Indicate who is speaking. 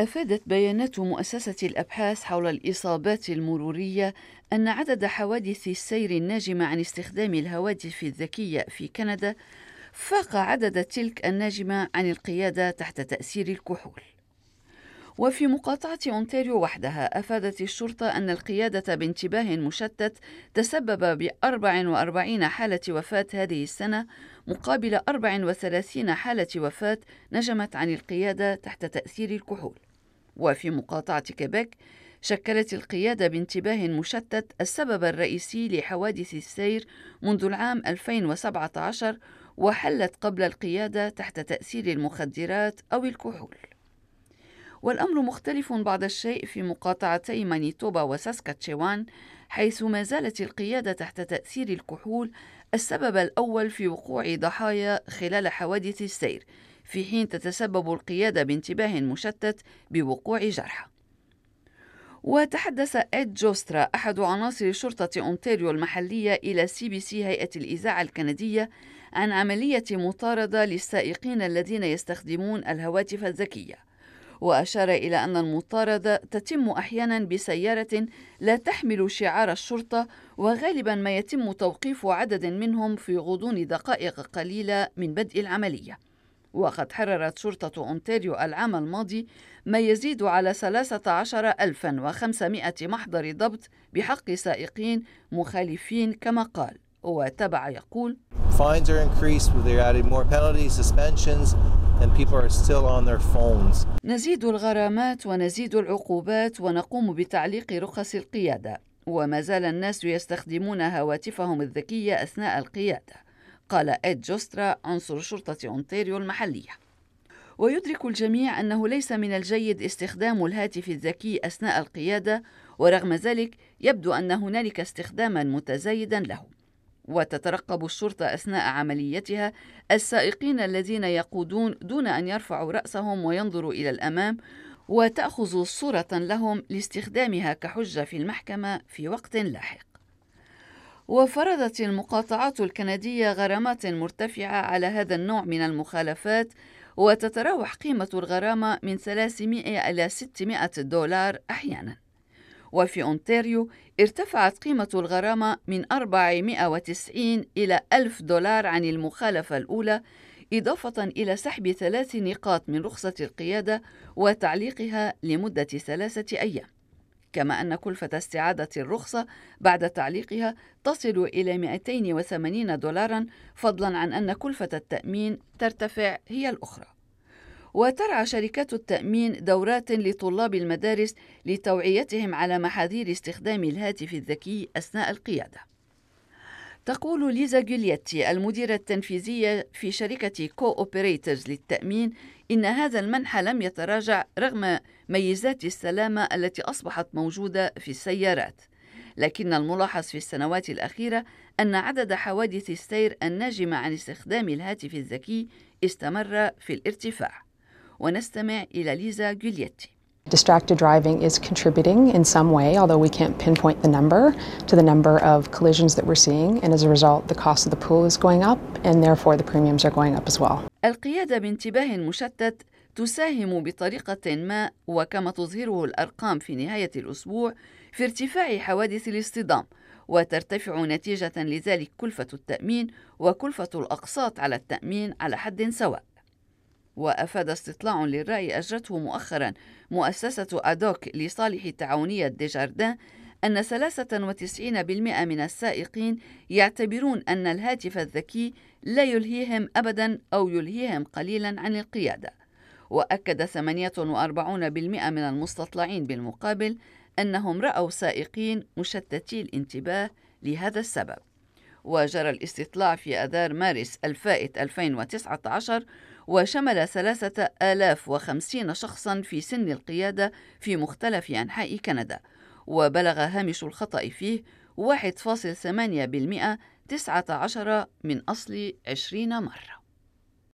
Speaker 1: أفادت بيانات مؤسسة الأبحاث حول الإصابات المرورية أن عدد حوادث السير الناجمة عن استخدام الهواتف الذكية في كندا فاق عدد تلك الناجمة عن القيادة تحت تأثير الكحول. وفي مقاطعة أونتاريو وحدها أفادت الشرطة أن القيادة بانتباه مشتت تسبب ب 44 حالة وفاة هذه السنة مقابل 34 حالة وفاة نجمت عن القيادة تحت تأثير الكحول. وفي مقاطعة كيبيك شكلت القيادة بانتباه مشتت السبب الرئيسي لحوادث السير منذ العام 2017 وحلت قبل القيادة تحت تأثير المخدرات أو الكحول. والأمر مختلف بعض الشيء في مقاطعتي مانيتوبا وساسكاتشوان حيث ما زالت القيادة تحت تأثير الكحول السبب الأول في وقوع ضحايا خلال حوادث السير في حين تتسبب القيادة بانتباه مشتت بوقوع جرحى. وتحدث إد جوسترا أحد عناصر شرطة أونتاريو المحلية إلى سي بي سي هيئة الإذاعة الكندية عن عملية مطاردة للسائقين الذين يستخدمون الهواتف الذكية. وأشار إلى أن المطاردة تتم أحيانا بسيارة لا تحمل شعار الشرطة وغالبا ما يتم توقيف عدد منهم في غضون دقائق قليلة من بدء العملية. وقد حررت شرطة أونتاريو العام الماضي ما يزيد على 13500 محضر ضبط بحق سائقين مخالفين كما قال. وتبع يقول
Speaker 2: Fines are increased, they're adding more penalties, suspensions, and people are still on their phones.
Speaker 1: نزيد الغرامات ونزيد العقوبات ونقوم بتعليق رخص القيادة. وما زال الناس يستخدمون هواتفهم الذكية أثناء القيادة. قال إد جوسترا عنصر شرطة أونتاريو المحلية. ويدرك الجميع أنه ليس من الجيد استخدام الهاتف الذكي أثناء القيادة ورغم ذلك يبدو أن هنالك استخداما متزايدا له وتترقب الشرطة أثناء عمليتها السائقين الذين يقودون دون أن يرفعوا رأسهم وينظروا إلى الأمام وتأخذ صورة لهم لاستخدامها كحجة في المحكمة في وقت لاحق. وفرضت المقاطعات الكندية غرامات مرتفعة على هذا النوع من المخالفات وتتراوح قيمة الغرامة من 300 إلى 600 دولار أحيانا وفي أونتاريو ارتفعت قيمة الغرامة من 490 إلى 1000 دولار عن المخالفة الأولى إضافة إلى سحب ثلاث نقاط من رخصة القيادة وتعليقها لمدة ثلاثة أيام. كما أن كلفة استعادة الرخصة بعد تعليقها تصل إلى 280 دولارا فضلا عن أن كلفة التأمين ترتفع هي الأخرى. وترعى شركات التأمين دورات لطلاب المدارس لتوعيتهم على محاذير استخدام الهاتف الذكي أثناء القيادة. تقول ليزا جوليتي المديرة التنفيذية في شركة كو أوبريترز للتأمين إن هذا المنحى لم يتراجع رغم ميزات السلامة التي أصبحت موجودة في السيارات. لكن الملاحظ في السنوات الأخيرة أن عدد حوادث السير الناجمة عن استخدام الهاتف الذكي استمر في الارتفاع. ونستمع إلى ليزا جوليتي
Speaker 3: Distracted driving is contributing in some way, although we can't pinpoint the number, to the number of collisions that we're seeing. And as a result, the cost of the pool is going up, and therefore the premiums are going up as well.
Speaker 1: القيادة بانتباه مشتت تساهم بطريقة ما وكما تظهره الأرقام في نهاية الأسبوع في ارتفاع حوادث الاصطدام وترتفع نتيجة لذلك كلفة التأمين وكلفة الأقساط على التأمين على حد سواء. وأفاد استطلاع للرأي أجرته مؤخرا مؤسسة أدوك لصالح تعاونية ديجاردان أن 93% من السائقين يعتبرون أن الهاتف الذكي لا يلهيهم أبدا أو يلهيهم قليلا عن القيادة. وأكد 48% من المستطلعين بالمقابل أنهم رأوا سائقين مشتتي الانتباه لهذا السبب. وجرى الاستطلاع في أذار مارس الفائت 2019 وشمل ثلاثة آلاف وخمسين شخصا في سن القيادة في مختلف أنحاء كندا. وبلغ هامش الخطأ فيه 1.8% 19 من أصل 20 مرة.